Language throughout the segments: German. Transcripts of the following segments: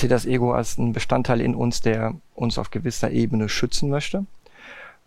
Ich sehe das Ego als einen Bestandteil in uns, der uns auf gewisser Ebene schützen möchte,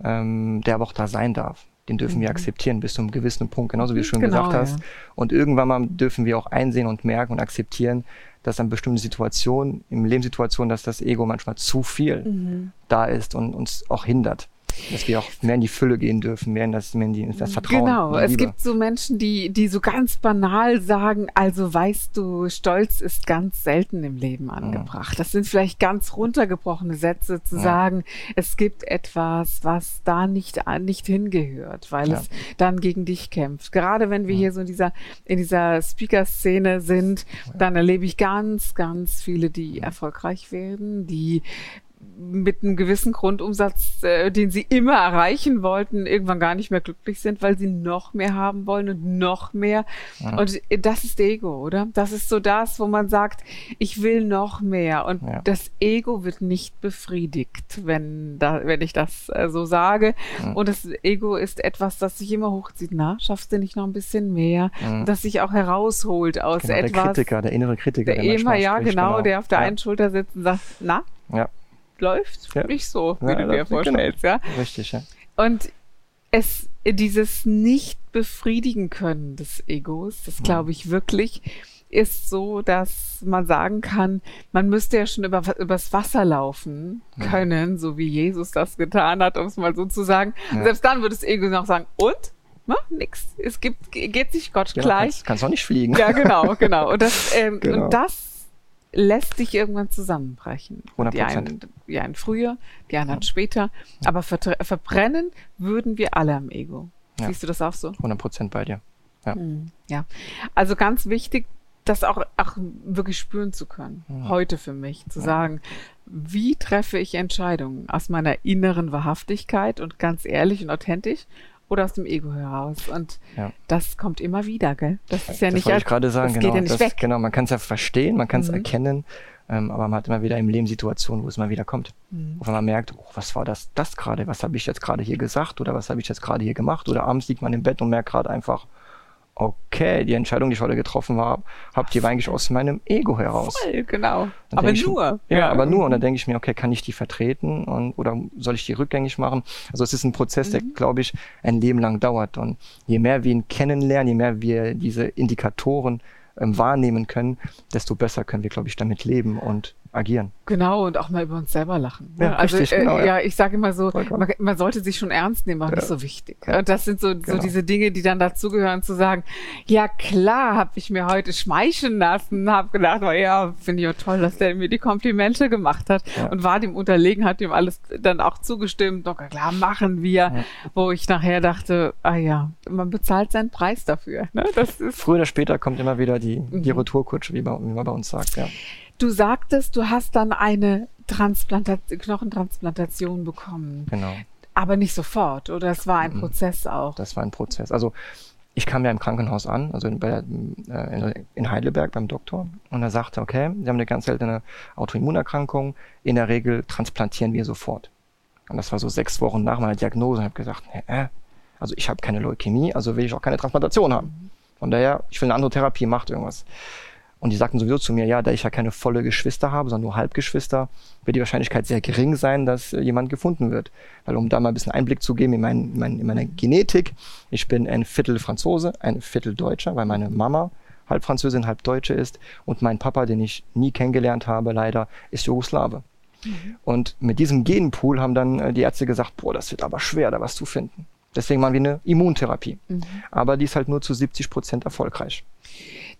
ähm, der aber auch da sein darf. Den dürfen mhm. wir akzeptieren bis zu einem gewissen Punkt, genauso wie du schon genau, gesagt hast. Ja. Und irgendwann mal dürfen wir auch einsehen und merken und akzeptieren, dass an bestimmten Situationen, im Lebenssituationen, dass das Ego manchmal zu viel mhm. da ist und uns auch hindert dass wir auch mehr in die Fülle gehen dürfen, mehr in das, mehr in, die, das Vertrauen. Genau, es gibt so Menschen, die, die so ganz banal sagen, also weißt du, Stolz ist ganz selten im Leben angebracht. Das sind vielleicht ganz runtergebrochene Sätze zu ja. sagen, es gibt etwas, was da nicht, nicht hingehört, weil ja. es dann gegen dich kämpft. Gerade wenn wir ja. hier so in dieser, in dieser Speaker-Szene sind, dann erlebe ich ganz, ganz viele, die erfolgreich werden, die mit einem gewissen Grundumsatz, äh, den sie immer erreichen wollten, irgendwann gar nicht mehr glücklich sind, weil sie noch mehr haben wollen und noch mehr. Ja. Und das ist Ego, oder? Das ist so das, wo man sagt, ich will noch mehr. Und ja. das Ego wird nicht befriedigt, wenn, da, wenn ich das äh, so sage. Ja. Und das Ego ist etwas, das sich immer hochzieht. Na, schaffst du nicht noch ein bisschen mehr? Das sich auch herausholt aus genau, etwas. Der Kritiker, der innere Kritiker. Der, der immer, ja, genau, genau, der auf der einen Schulter sitzt und sagt, na? Ja läuft ja. nicht so, wie ja, du dir vorstellst, genau. ja. Richtig, ja. Und es, dieses nicht befriedigen können des Egos, das glaube ich wirklich, ist so, dass man sagen kann, man müsste ja schon über, übers Wasser laufen können, ja. so wie Jesus das getan hat, um es mal so zu sagen. Ja. Selbst dann würde das Ego noch sagen, und? Na, nix. Es gibt, geht sich Gott ja, gleich. Kannst, kannst auch nicht fliegen. Ja, genau, genau. Und das, ähm, genau. und das lässt sich irgendwann zusammenbrechen. 100%. Die einen, die einen früher, die anderen ja. später. Aber verbrennen würden wir alle am Ego. Ja. Siehst du das auch so? 100 Prozent bei dir. Ja. Hm, ja. Also ganz wichtig, das auch, auch wirklich spüren zu können. Ja. Heute für mich. Zu sagen, wie treffe ich Entscheidungen aus meiner inneren Wahrhaftigkeit und ganz ehrlich und authentisch oder aus dem Ego heraus. Und ja. das kommt immer wieder, gell? Das ist ja das nicht. Wollte ich gerade sagen, das genau. Geht ja nicht das, weg. Genau, man kann es ja verstehen, man kann es mhm. erkennen, ähm, aber man hat immer wieder im Leben Situationen, wo es mal wieder kommt. Mhm. Wo man merkt, oh, was war das, das gerade? Was habe ich jetzt gerade hier gesagt oder was habe ich jetzt gerade hier gemacht? Oder abends liegt man im Bett und merkt gerade einfach, okay, die Entscheidung, die ich heute getroffen habe, habt ihr eigentlich aus meinem Ego heraus. Voll, genau. Dann aber nur. Ich, ja, aber nur. Und dann denke ich mir, okay, kann ich die vertreten und, oder soll ich die rückgängig machen? Also es ist ein Prozess, der, mhm. glaube ich, ein Leben lang dauert. Und je mehr wir ihn kennenlernen, je mehr wir diese Indikatoren ähm, wahrnehmen können, desto besser können wir, glaube ich, damit leben und agieren. Genau, und auch mal über uns selber lachen. Ne? Ja, also richtig, äh, genau, ja. ja. ich sage immer so, man, man, sollte sich schon ernst nehmen, aber ja. nicht so wichtig. Und das sind so, genau. so diese Dinge, die dann dazugehören, zu sagen, ja klar, habe ich mir heute schmeicheln lassen, habe gedacht, oh, ja, finde ich auch toll, dass der mir die Komplimente gemacht hat und war dem unterlegen, hat ihm alles dann auch zugestimmt, doch klar, machen wir, wo ich nachher dachte, ah ja, man bezahlt seinen Preis dafür. Ne? Das ist Früher oder später kommt immer wieder die, die mhm. Retourkutsche, wie, wie man bei uns sagt, ja. Du sagtest, du hast dann eine Transplantation, Knochentransplantation bekommen. Genau. Aber nicht sofort, oder es war ein mhm. Prozess auch? Das war ein Prozess. Also ich kam ja im Krankenhaus an, also in, bei, äh, in Heidelberg beim Doktor, und er sagte, okay, Sie haben eine ganz seltene Autoimmunerkrankung, in der Regel transplantieren wir sofort. Und das war so sechs Wochen nach meiner Diagnose. Ich habe gesagt, äh, also ich habe keine Leukämie, also will ich auch keine Transplantation haben. Von daher, ich will eine andere Therapie, macht irgendwas. Und die sagten sowieso zu mir, ja, da ich ja keine volle Geschwister habe, sondern nur Halbgeschwister, wird die Wahrscheinlichkeit sehr gering sein, dass äh, jemand gefunden wird. Weil um da mal ein bisschen Einblick zu geben in, mein, in, mein, in meine Genetik, ich bin ein Viertel Franzose, ein Viertel Deutscher, weil meine Mama halb Französin, halb Deutsche ist und mein Papa, den ich nie kennengelernt habe, leider, ist Jugoslawe. Mhm. Und mit diesem Genpool haben dann äh, die Ärzte gesagt, boah, das wird aber schwer, da was zu finden. Deswegen machen wir eine Immuntherapie. Mhm. Aber die ist halt nur zu 70 Prozent erfolgreich.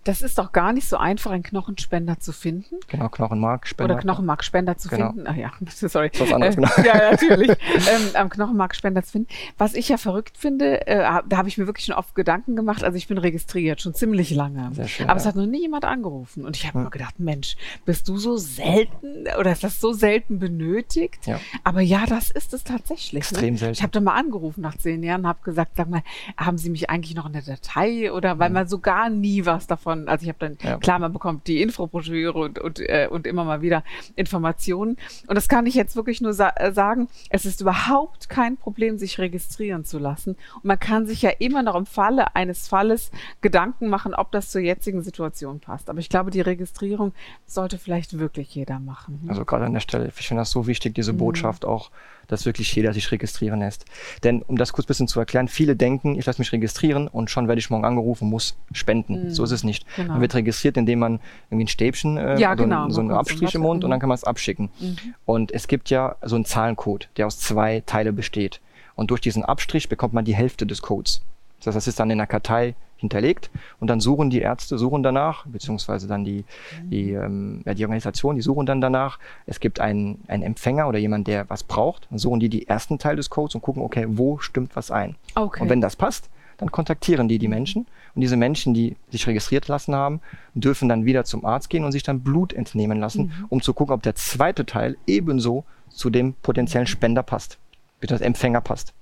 Das ist doch gar nicht so einfach, einen Knochenspender zu finden. Genau, Knochenmarkspender. Oder Knochenmarkspender zu Genau. finden. Ach ja, sorry. Das ist was anderes, Äh, genau. Ja, natürlich. ähm, am Knochenmarkspender zu finden. Was ich ja verrückt finde, äh, da habe ich mir wirklich schon oft Gedanken gemacht. Also ich bin registriert, schon ziemlich lange. Sehr schön, Aber es ja. hat noch nie jemand angerufen. Und ich habe Hm. mir gedacht, Mensch, bist du so selten oder ist das so selten benötigt? Ja. Aber ja, das ist es tatsächlich. Extrem ne? selten. Ich habe da mal angerufen nach zehn Jahren, habe gesagt, sag mal, haben Sie mich eigentlich noch in der Datei oder weil man so gar nie was davon, also ich habe dann. Ja. klar, man bekommt die Infobroschüre und, und, äh, und immer mal wieder Informationen. Und das kann ich jetzt wirklich nur sa äh, sagen, es ist überhaupt kein Problem, sich registrieren zu lassen. Und man kann sich ja immer noch im Falle eines Falles Gedanken machen, ob das zur jetzigen Situation passt. Aber ich glaube, die Registrierung sollte vielleicht wirklich jeder machen. ne? Also gerade an der Stelle, ich finde das so wichtig, diese Mhm. Botschaft auch, dass wirklich jeder sich registrieren lässt. Denn um das kurz ein bisschen zu erklären, viele denken, ich lasse mich registrieren und schon werde ich morgen angerufen, muss spenden. Mhm. So ist es nicht. Genau. Man wird registriert, indem man irgendwie ein Stäbchen, äh, Ja, so, genau. so einen Abstrich im Mund Watte. und dann kann man es abschicken. Mhm. Und es gibt ja so einen Zahlencode, der aus zwei Teile besteht. Und durch diesen Abstrich bekommt man die Hälfte des Codes. Das heißt, das ist dann in der Kartei hinterlegt und dann suchen die Ärzte, suchen danach, beziehungsweise dann die, die, ähm, ja, die Organisation, die suchen dann danach. Es gibt einen, einen Empfänger oder jemand, der was braucht. Dann suchen die die ersten Teil des Codes und gucken, okay, wo stimmt was ein. Okay. Und wenn das passt, dann kontaktieren die die Menschen. Und diese Menschen, die sich registriert lassen haben, dürfen dann wieder zum Arzt gehen und sich dann Blut entnehmen lassen, um zu gucken, ob der zweite Teil ebenso zu dem potenziellen Spender passt, beziehungsweise Empfänger passt.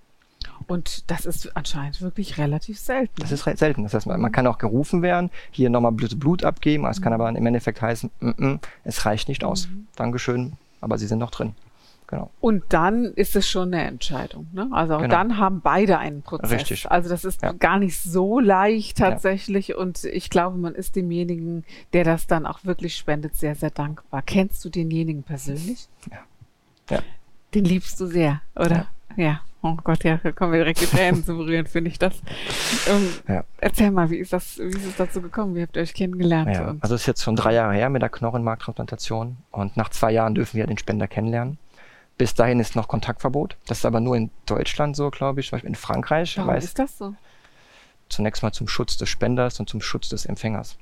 Und das ist anscheinend wirklich relativ selten. Das ist selten. Das heißt, man, kann auch gerufen werden, hier nochmal Blut, Blut abgeben. Es kann aber im Endeffekt heißen, mm -mm, es reicht nicht aus. Dankeschön, aber Sie sind noch drin. Genau. Und dann ist es schon eine Entscheidung. Ne? Also Genau. dann haben beide einen Prozess. Richtig. Also das ist Ja. gar nicht so leicht tatsächlich. Und ich glaube, man ist demjenigen, der das dann auch wirklich spendet, sehr, sehr dankbar. Kennst du denjenigen persönlich? Ja. Den liebst du sehr, oder? Ja. Oh Gott, ja, da kommen wir direkt die Tränen zu berühren, finde ich das. Ähm, Ja. Erzähl mal, wie ist das, wie ist es dazu gekommen? Wie habt ihr euch kennengelernt? Ja, also es ist jetzt schon drei Jahre her mit der Knochenmarktransplantation und nach zwei Jahren dürfen wir den Spender kennenlernen. Bis dahin ist noch Kontaktverbot. Das ist aber nur in Deutschland so, glaube ich. Zum Beispiel in Frankreich Warum weiß ist das so? zunächst mal zum Schutz des Spenders und zum Schutz des Empfängers.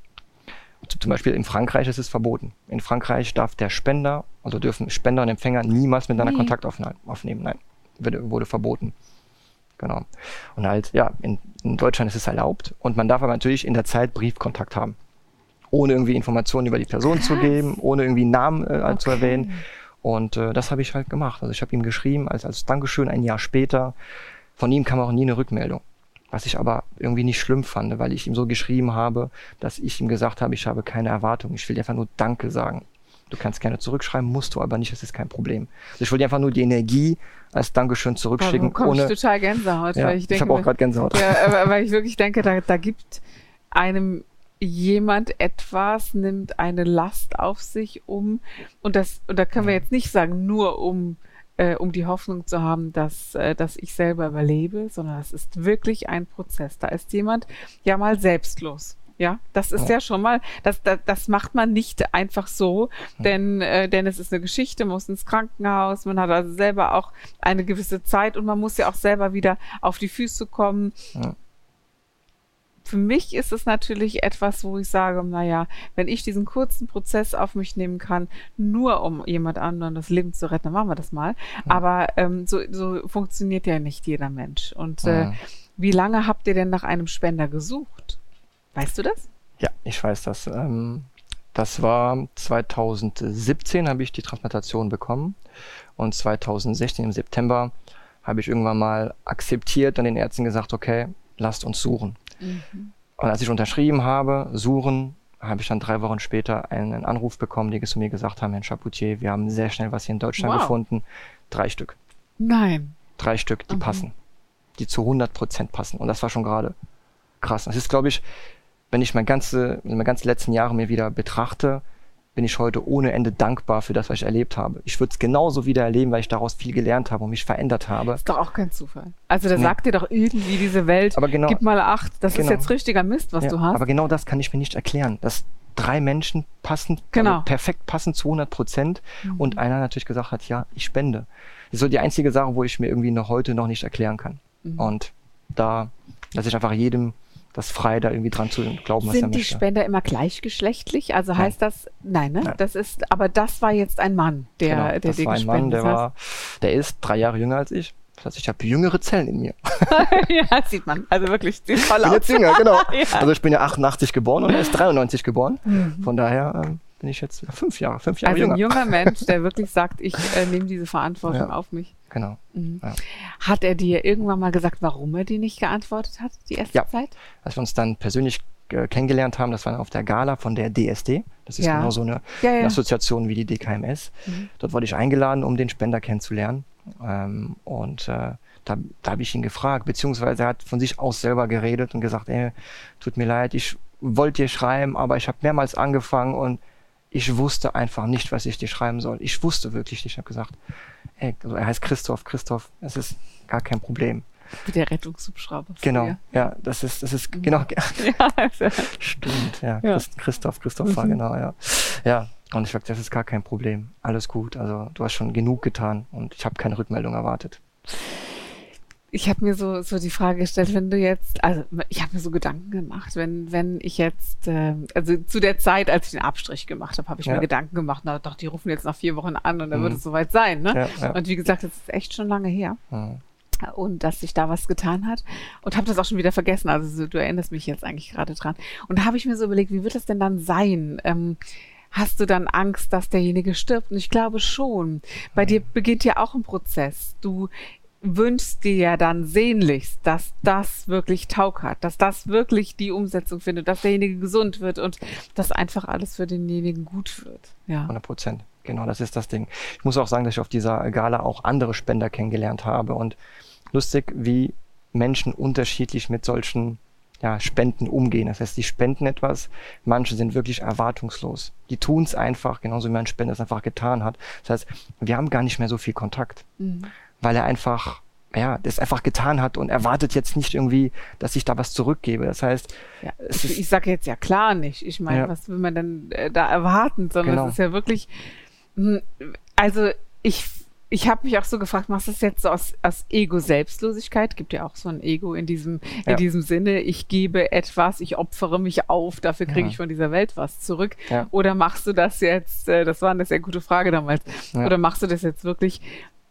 Zum Beispiel in Frankreich ist es verboten. In Frankreich darf der Spender, also dürfen Spender und Empfänger niemals miteinander Nie. Kontakt aufne- aufnehmen. Nein, wurde, verboten. Genau. Und halt, ja, in, in Deutschland ist es erlaubt und man darf aber natürlich in der Zeit Briefkontakt haben. Ohne irgendwie Informationen über die Person zu Krass. geben, ohne irgendwie einen Namen äh, zu Okay. erwähnen. Und äh, das habe ich halt gemacht. Also ich habe ihm geschrieben, als, als Dankeschön ein Jahr später. Von ihm kam auch nie eine Rückmeldung. Was ich aber irgendwie nicht schlimm fand, weil ich ihm so geschrieben habe, dass ich ihm gesagt habe, ich habe keine Erwartung. Ich will einfach nur Danke sagen. Du kannst gerne zurückschreiben, musst du aber nicht, das ist kein Problem. Also ich dir einfach nur die Energie als Dankeschön zurückschicken, Da bekomme ich ohne. total Gänsehaut, Ja, weil ich ich habe auch gerade Gänsehaut. Ja, weil ich wirklich denke, da, da gibt einem jemand etwas, nimmt eine Last auf sich, um, und das, und da können wir jetzt nicht sagen, nur um, äh, um die Hoffnung zu haben, dass, äh, dass ich selber überlebe, sondern das ist wirklich ein Prozess. Da ist jemand ja mal selbstlos. Ja, das ist ja, Ja. schon mal, das, das, das macht man nicht einfach so, denn, äh, denn es ist eine Geschichte, man muss ins Krankenhaus, man hat also selber auch eine gewisse Zeit und man muss ja auch selber wieder auf die Füße kommen. Ja. Für mich ist es natürlich etwas, wo ich sage, naja, wenn ich diesen kurzen Prozess auf mich nehmen kann, nur um jemand anderen das Leben zu retten, dann machen wir das mal. Aber ähm, so, so funktioniert ja nicht jeder Mensch. Und äh, wie lange habt ihr denn nach einem Spender gesucht? Weißt du das? Ja, ich weiß das. Ähm, das war 2017 habe ich die Transplantation bekommen und 2016 im September habe ich irgendwann mal akzeptiert und den Ärzten gesagt, okay, lasst uns suchen. Und als ich unterschrieben habe, suchen, habe ich dann drei Wochen später einen Anruf bekommen, die zu mir gesagt haben, Herr Chapoutier, wir haben sehr schnell was hier in Deutschland Wow. gefunden. Drei Stück. Nein. Drei Stück, die Mhm. passen. Die zu 100 Prozent passen. Und das war schon gerade krass. Das ist, glaube ich, wenn ich mein ganze, meine ganzen letzten Jahre mir wieder betrachte, bin ich heute ohne Ende dankbar für das, was ich erlebt habe. Ich würde es genauso wieder erleben, weil ich daraus viel gelernt habe und mich verändert habe. Ist doch auch kein Zufall. Also da Nee. sagt dir doch irgendwie diese Welt, Aber genau, gib mal acht, das Genau. ist jetzt richtiger Mist, was ja, du hast. aber genau das kann ich mir nicht erklären, dass drei Menschen passen, Genau. also perfekt passen zu 100 Prozent Mhm. und einer natürlich gesagt hat, ja, ich spende. Das ist so die einzige Sache, wo ich mir irgendwie noch heute noch nicht erklären kann. Mhm. Und da, dass ich einfach jedem das frei, da irgendwie dran zu glauben, was er möchte. Sind die Spender immer gleichgeschlechtlich? Also nein. heißt das, nein, ne? Nein. Das ist, aber das war jetzt ein Mann, der, genau, der das dir war ein Mann, der war, der ist drei Jahre jünger als ich. Das heißt, ich habe jüngere Zellen in mir. ja, sieht man. Also wirklich, sieht voll ich bin jetzt jünger, genau. ja. Also ich bin ja 88 geboren und er ist 93 geboren. Mhm. Von daher ähm, bin ich jetzt fünf Jahre, fünf Jahre also jünger. Ein junger Mensch, der wirklich sagt, ich äh, nehme diese Verantwortung ja. auf mich. Genau. Mhm. Ja. Hat er dir irgendwann mal gesagt, warum er dir nicht geantwortet hat, die erste ja. Zeit? Als wir uns dann persönlich äh, kennengelernt haben, das war auf der Gala von der DSD. Das ist ja. genau so eine Assoziation wie die DKMS. Mhm. Dort wurde ich eingeladen, um den Spender kennenzulernen. Ähm, und äh, da, da habe ich ihn gefragt, beziehungsweise er hat von sich aus selber geredet und gesagt, ey, tut mir leid, ich wollte dir schreiben, aber ich habe mehrmals angefangen und ich wusste einfach nicht, was ich dir schreiben soll. Ich wusste wirklich nicht. Ich habe gesagt, ey, also er heißt Christoph, Christoph, es ist gar kein Problem. Wie der Rettungshubschrauber. Genau, ja, das ist, das ist, mhm. genau. Ja, also. Stimmt, ja, ja. Christoph, Christoph war, mhm. genau, ja. Ja, und ich sagte, das ist gar kein Problem. Alles gut. Also du hast schon genug getan und ich habe keine Rückmeldung erwartet ich habe mir so, so die Frage gestellt, wenn du jetzt, also ich habe mir so Gedanken gemacht, wenn, wenn ich jetzt, äh, also zu der Zeit, als ich den Abstrich gemacht habe, habe ich ja. mir Gedanken gemacht, na doch, die rufen jetzt nach vier Wochen an und dann mhm. wird es soweit sein. Ne? Ja, ja. Und wie gesagt, das ist echt schon lange her. Mhm. Und dass sich da was getan hat. Und habe das auch schon wieder vergessen. Also du erinnerst mich jetzt eigentlich gerade dran. Und da habe ich mir so überlegt, wie wird das denn dann sein? Ähm, hast du dann Angst, dass derjenige stirbt? Und ich glaube schon. Bei dir beginnt ja auch ein Prozess. Du wünschst dir ja dann sehnlichst, dass das wirklich Taug hat, dass das wirklich die Umsetzung findet, dass derjenige gesund wird und dass einfach alles für denjenigen gut wird. Ja. 100 Prozent. Genau, das ist das Ding. Ich muss auch sagen, dass ich auf dieser Gala auch andere Spender kennengelernt habe und lustig, wie Menschen unterschiedlich mit solchen ja, Spenden umgehen. Das heißt, die spenden etwas, manche sind wirklich erwartungslos. Die tun es einfach, genauso wie mein Spender es einfach getan hat. Das heißt, wir haben gar nicht mehr so viel Kontakt. Mhm weil er einfach ja, das einfach getan hat und erwartet jetzt nicht irgendwie, dass ich da was zurückgebe. Das heißt, ja, ich, ich sage jetzt ja klar nicht. Ich meine, ja. was will man denn äh, da erwarten? Sondern genau. es ist ja wirklich, hm, also ich ich habe mich auch so gefragt, machst du das jetzt so aus, aus Ego-Selbstlosigkeit? Gibt ja auch so ein Ego in diesem, in ja. diesem Sinne, ich gebe etwas, ich opfere mich auf, dafür kriege ich von dieser Welt was zurück. Oder machst du das jetzt, äh, das war eine sehr gute Frage damals, oder machst du das jetzt wirklich,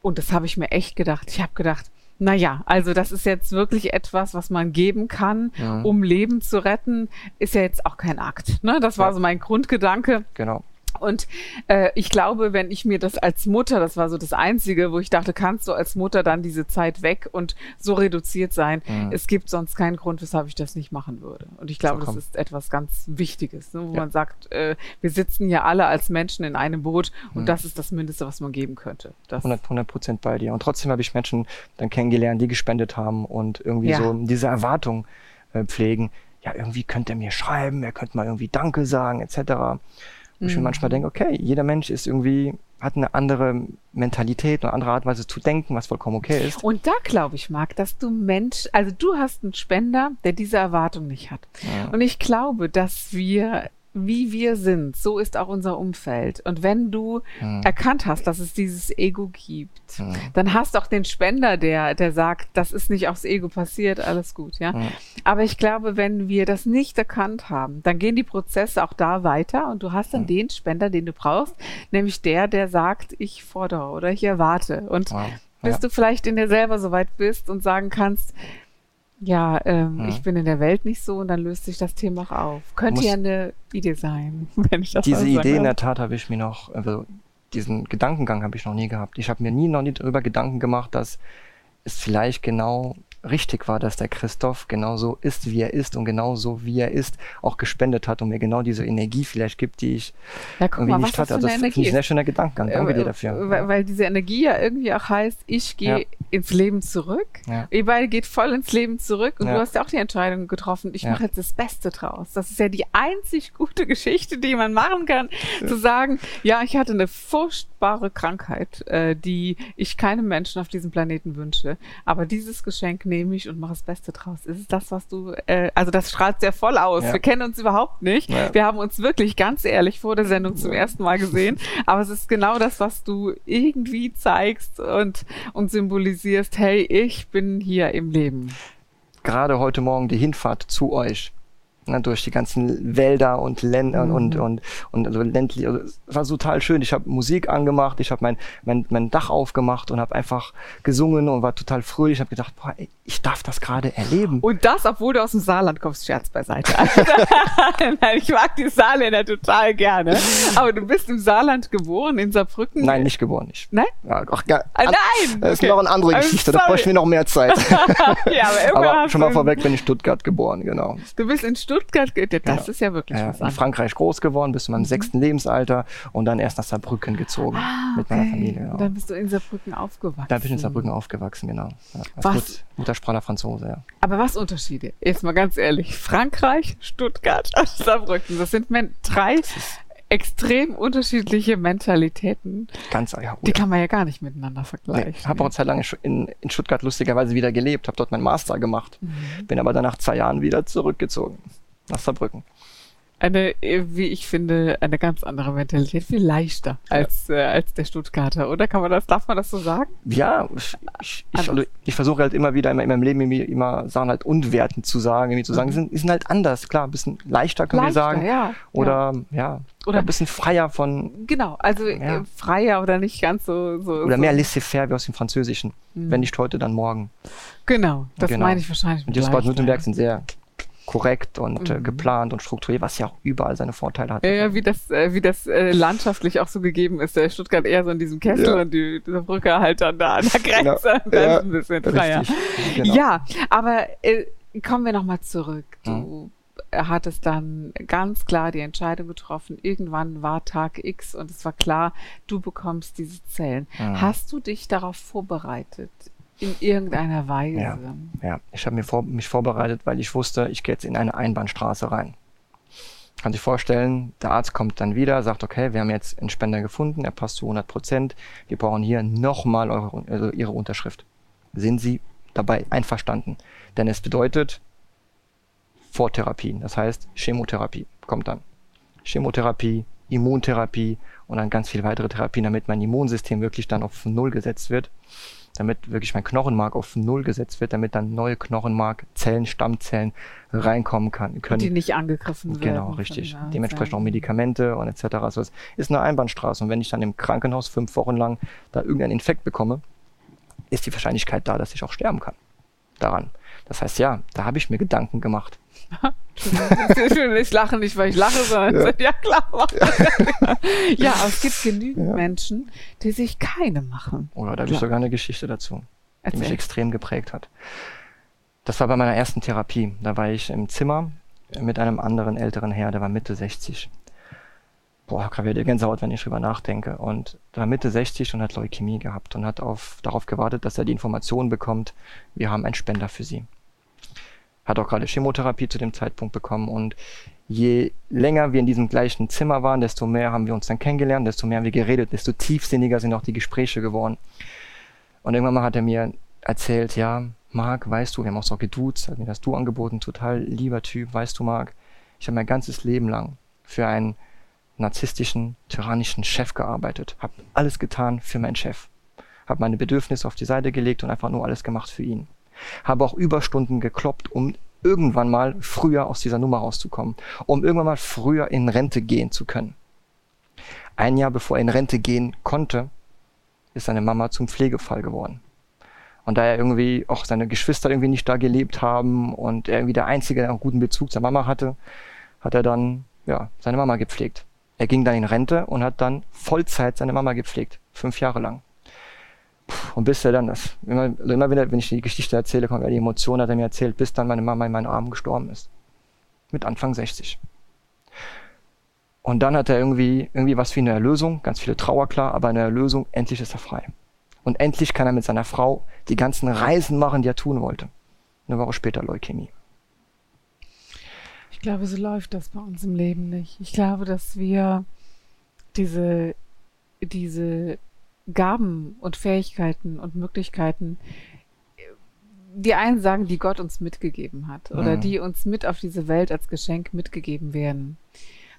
und das habe ich mir echt gedacht. Ich habe gedacht, na ja, also das ist jetzt wirklich etwas, was man geben kann, ja. um Leben zu retten, ist ja jetzt auch kein Akt. Ne? Das war ja. so mein Grundgedanke. Genau. Und äh, ich glaube, wenn ich mir das als Mutter, das war so das Einzige, wo ich dachte, kannst du als Mutter dann diese Zeit weg und so reduziert sein? Mhm. Es gibt sonst keinen Grund, weshalb ich das nicht machen würde. Und ich glaube, so, das ist etwas ganz Wichtiges, ne, wo ja. man sagt, äh, wir sitzen ja alle als Menschen in einem Boot und mhm. das ist das Mindeste, was man geben könnte. Das 100 Prozent bei dir. Und trotzdem habe ich Menschen dann kennengelernt, die gespendet haben und irgendwie ja. so diese Erwartung äh, pflegen. Ja, irgendwie könnte er mir schreiben, er könnte mal irgendwie Danke sagen, etc. Wo ich mir mhm. manchmal denke, okay, jeder Mensch ist irgendwie, hat eine andere Mentalität, eine andere Art und Weise zu denken, was vollkommen okay ist. Und da glaube ich, Marc, dass du Mensch, also du hast einen Spender, der diese Erwartung nicht hat. Ja. Und ich glaube, dass wir wie wir sind, so ist auch unser Umfeld. Und wenn du hm. erkannt hast, dass es dieses Ego gibt, hm. dann hast du auch den Spender, der, der sagt, das ist nicht aufs Ego passiert, alles gut, ja. Hm. Aber ich glaube, wenn wir das nicht erkannt haben, dann gehen die Prozesse auch da weiter und du hast dann hm. den Spender, den du brauchst, nämlich der, der sagt, ich fordere oder ich erwarte. Und wow. bis ja. du vielleicht in dir selber so weit bist und sagen kannst, ja, ähm, ja. ich bin in der Welt nicht so und dann löst sich das Thema auch auf. Könnte ja eine Idee sein, wenn ich das Diese Idee in der Tat habe ich mir noch, also diesen Gedankengang habe ich noch nie gehabt. Ich habe mir nie noch nie darüber Gedanken gemacht, dass es vielleicht genau richtig war, dass der Christoph genauso ist, wie er ist und genauso wie er ist, auch gespendet hat und mir genau diese Energie vielleicht gibt, die ich ja, irgendwie mal, nicht hatte. Also das ich ein sehr schöner Gedankengang. Danke äh, dir dafür. Weil, weil, diese Energie ja irgendwie auch heißt, ich gehe ja. Ins Leben zurück. Ja. Ihr beide geht voll ins Leben zurück und ja. du hast ja auch die Entscheidung getroffen, ich mache jetzt das Beste draus. Das ist ja die einzig gute Geschichte, die man machen kann, zu sagen, ja, ich hatte eine furchtbare Krankheit, äh, die ich keinem Menschen auf diesem Planeten wünsche. Aber dieses Geschenk nehme ich und mache das Beste draus. Ist es das, was du, äh, also das strahlt sehr voll aus. Ja. Wir kennen uns überhaupt nicht. Ja. Wir haben uns wirklich ganz ehrlich vor der Sendung zum ersten Mal gesehen. Aber es ist genau das, was du irgendwie zeigst und, und symbolisierst. Hey, ich bin hier im Leben. gerade heute Morgen die Hinfahrt zu euch ne, durch die ganzen Wälder und Länder mhm. und und und also ländlich. Also, es war total schön. Ich habe Musik angemacht, ich habe mein, mein mein Dach aufgemacht und habe einfach gesungen und war total fröhlich. Ich habe gedacht, boah, ey, ich darf das gerade erleben. Und das, obwohl du aus dem Saarland kommst, Scherz beiseite. Nein, ich mag die Saarländer total gerne. Aber du bist im Saarland geboren, in Saarbrücken? Nein, nicht geboren. Nicht. Nein? Ja, ach, ja, ah, nein! Das ist noch eine andere Geschichte, da bräuchten wir noch mehr Zeit. ja, aber, aber schon mal vorweg bin ich Stuttgart geboren, genau. Du bist in Stuttgart, das genau. ist ja wirklich ja, was anderes. In Frankreich groß geworden, bis zu meinem mhm. sechsten Lebensalter und dann erst nach Saarbrücken gezogen ah, mit meiner Familie. Genau. Dann bist du in Saarbrücken aufgewachsen. Da bin ich in Saarbrücken aufgewachsen, genau. Ja, als was? Muttersprache Franzose, ja. Aber was Unterschiede? Jetzt mal ganz ehrlich. Frankreich, Stuttgart, Saarbrücken, das sind drei extrem unterschiedliche Mentalitäten. Ganz, ja, Die kann man ja gar nicht miteinander vergleichen. Ich habe auch Zeit lang in, in Stuttgart lustigerweise wieder gelebt, habe dort meinen Master gemacht, mhm. bin aber dann nach zwei Jahren wieder zurückgezogen nach Saarbrücken eine, wie ich finde, eine ganz andere Mentalität, viel leichter als, ja. äh, als der Stuttgarter, oder? Kann man das, darf man das so sagen? Ja, ich, ich, ich, also ich versuche halt immer wieder in meinem Leben immer, immer Sachen halt unwertend zu sagen, irgendwie zu sagen, mhm. sind, sind halt anders, klar, ein bisschen leichter, können leichter, wir sagen. Ja, oder, ja, ja oder ein bisschen freier von. Genau, also ja. Äh, freier oder nicht ganz so. so oder so. mehr laissez-faire wie aus dem Französischen. Mhm. Wenn nicht heute, dann morgen. Genau, das genau. meine ich wahrscheinlich. Und die aus Baden-Württemberg sind sehr korrekt und äh, mhm. äh, geplant und strukturiert, was ja auch überall seine Vorteile hat. Ja, ja wie das, äh, wie das äh, landschaftlich auch so gegeben ist. Der Stuttgart eher so in diesem Kessel ja. und die, diese Brücke halt dann da an der Grenze. Genau. Ja, ein bisschen freier. Genau. Ja, aber äh, kommen wir nochmal zurück. Du mhm. hattest dann ganz klar die Entscheidung getroffen. Irgendwann war Tag X und es war klar, du bekommst diese Zellen. Mhm. Hast du dich darauf vorbereitet? In irgendeiner Weise. Ja, ja. ich habe vor, mich vorbereitet, weil ich wusste, ich gehe jetzt in eine Einbahnstraße rein. Kann sich vorstellen, der Arzt kommt dann wieder, sagt, okay, wir haben jetzt einen Spender gefunden, er passt zu 100 Prozent, wir brauchen hier nochmal eure, also Ihre Unterschrift. Sind Sie dabei einverstanden? Denn es bedeutet Vortherapien, das heißt Chemotherapie kommt dann. Chemotherapie, Immuntherapie und dann ganz viele weitere Therapien, damit mein Immunsystem wirklich dann auf Null gesetzt wird damit wirklich mein Knochenmark auf Null gesetzt wird, damit dann neue Knochenmarkzellen, Stammzellen reinkommen kann, können. Die nicht angegriffen werden. Genau, richtig. Dementsprechend auch Medikamente und etc. Also es ist eine Einbahnstraße. Und wenn ich dann im Krankenhaus fünf Wochen lang da irgendeinen Infekt bekomme, ist die Wahrscheinlichkeit da, dass ich auch sterben kann. Daran. Das heißt, ja, da habe ich mir Gedanken gemacht. Ich lache nicht, weil ich lache, sondern ja, ja klar. ja, aber es gibt genügend ja. Menschen, die sich keine machen. Oder da habe ich sogar eine Geschichte dazu, Erzähl. die mich extrem geprägt hat. Das war bei meiner ersten Therapie. Da war ich im Zimmer mit einem anderen älteren Herr, der war Mitte 60. Boah, gerade wieder Gänsehaut, wenn ich drüber nachdenke. Und der war Mitte 60 und hat Leukämie gehabt und hat auf, darauf gewartet, dass er die Information bekommt, wir haben einen Spender für sie hat auch gerade Chemotherapie zu dem Zeitpunkt bekommen und je länger wir in diesem gleichen Zimmer waren, desto mehr haben wir uns dann kennengelernt, desto mehr haben wir geredet, desto tiefsinniger sind auch die Gespräche geworden. Und irgendwann mal hat er mir erzählt, ja, Marc, weißt du, wir haben auch so geduzt, hat mir das Du angeboten, total lieber Typ, weißt du, Marc, ich habe mein ganzes Leben lang für einen narzisstischen, tyrannischen Chef gearbeitet, habe alles getan für meinen Chef, habe meine Bedürfnisse auf die Seite gelegt und einfach nur alles gemacht für ihn habe auch Überstunden gekloppt, um irgendwann mal früher aus dieser Nummer rauszukommen, um irgendwann mal früher in Rente gehen zu können. Ein Jahr bevor er in Rente gehen konnte, ist seine Mama zum Pflegefall geworden. Und da er irgendwie auch seine Geschwister irgendwie nicht da gelebt haben und er irgendwie der Einzige, der einen guten Bezug zur Mama hatte, hat er dann ja, seine Mama gepflegt. Er ging dann in Rente und hat dann Vollzeit seine Mama gepflegt, fünf Jahre lang. Und bis er dann das, immer, immer wieder, wenn ich die Geschichte erzähle, kommt ja die Emotion, hat er mir erzählt, bis dann meine Mama in meinen Armen gestorben ist. Mit Anfang 60. Und dann hat er irgendwie, irgendwie was wie eine Erlösung, ganz viele Trauer klar, aber eine Erlösung, endlich ist er frei. Und endlich kann er mit seiner Frau die ganzen Reisen machen, die er tun wollte. Eine Woche später Leukämie. Ich glaube, so läuft das bei uns im Leben nicht. Ich glaube, dass wir diese, diese Gaben und Fähigkeiten und Möglichkeiten, die einen sagen, die Gott uns mitgegeben hat oder mhm. die uns mit auf diese Welt als Geschenk mitgegeben werden.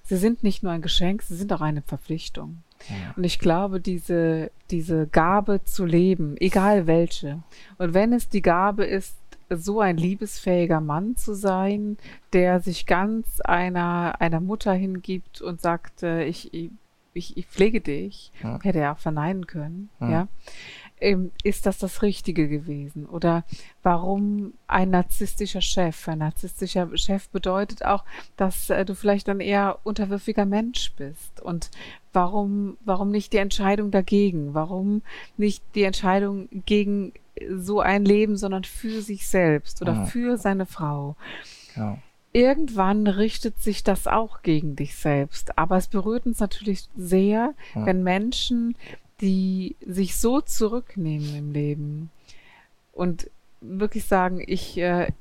Sie sind nicht nur ein Geschenk, sie sind auch eine Verpflichtung. Ja. Und ich glaube, diese, diese Gabe zu leben, egal welche, und wenn es die Gabe ist, so ein liebesfähiger Mann zu sein, der sich ganz einer, einer Mutter hingibt und sagt, äh, ich, ich, ich pflege dich, ja. hätte er auch verneinen können, ja. ja. Ähm, ist das das Richtige gewesen? Oder warum ein narzisstischer Chef? Ein narzisstischer Chef bedeutet auch, dass äh, du vielleicht ein eher unterwürfiger Mensch bist. Und warum, warum nicht die Entscheidung dagegen? Warum nicht die Entscheidung gegen so ein Leben, sondern für sich selbst oder ja. für seine Frau? Ja irgendwann richtet sich das auch gegen dich selbst. Aber es berührt uns natürlich sehr, ja. wenn Menschen die sich so zurücknehmen im Leben und wirklich sagen, ich, äh,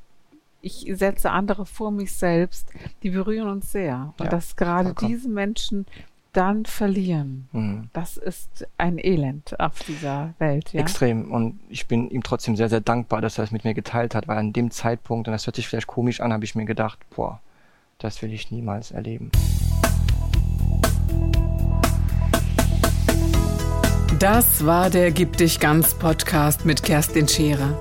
ich setze andere vor mich selbst, die berühren uns sehr. Und ja, dass gerade vollkommen. diese Menschen dann verlieren, mhm. das ist ein Elend auf dieser Welt. Ja? Extrem. Und ich bin ihm trotzdem sehr, sehr dankbar, dass er es mit mir geteilt hat, weil an dem Zeitpunkt, und das hört sich vielleicht komisch an, habe ich mir gedacht, boah, das will ich niemals erleben. Das war der Gib dich ganz Podcast mit Kerstin Scherer.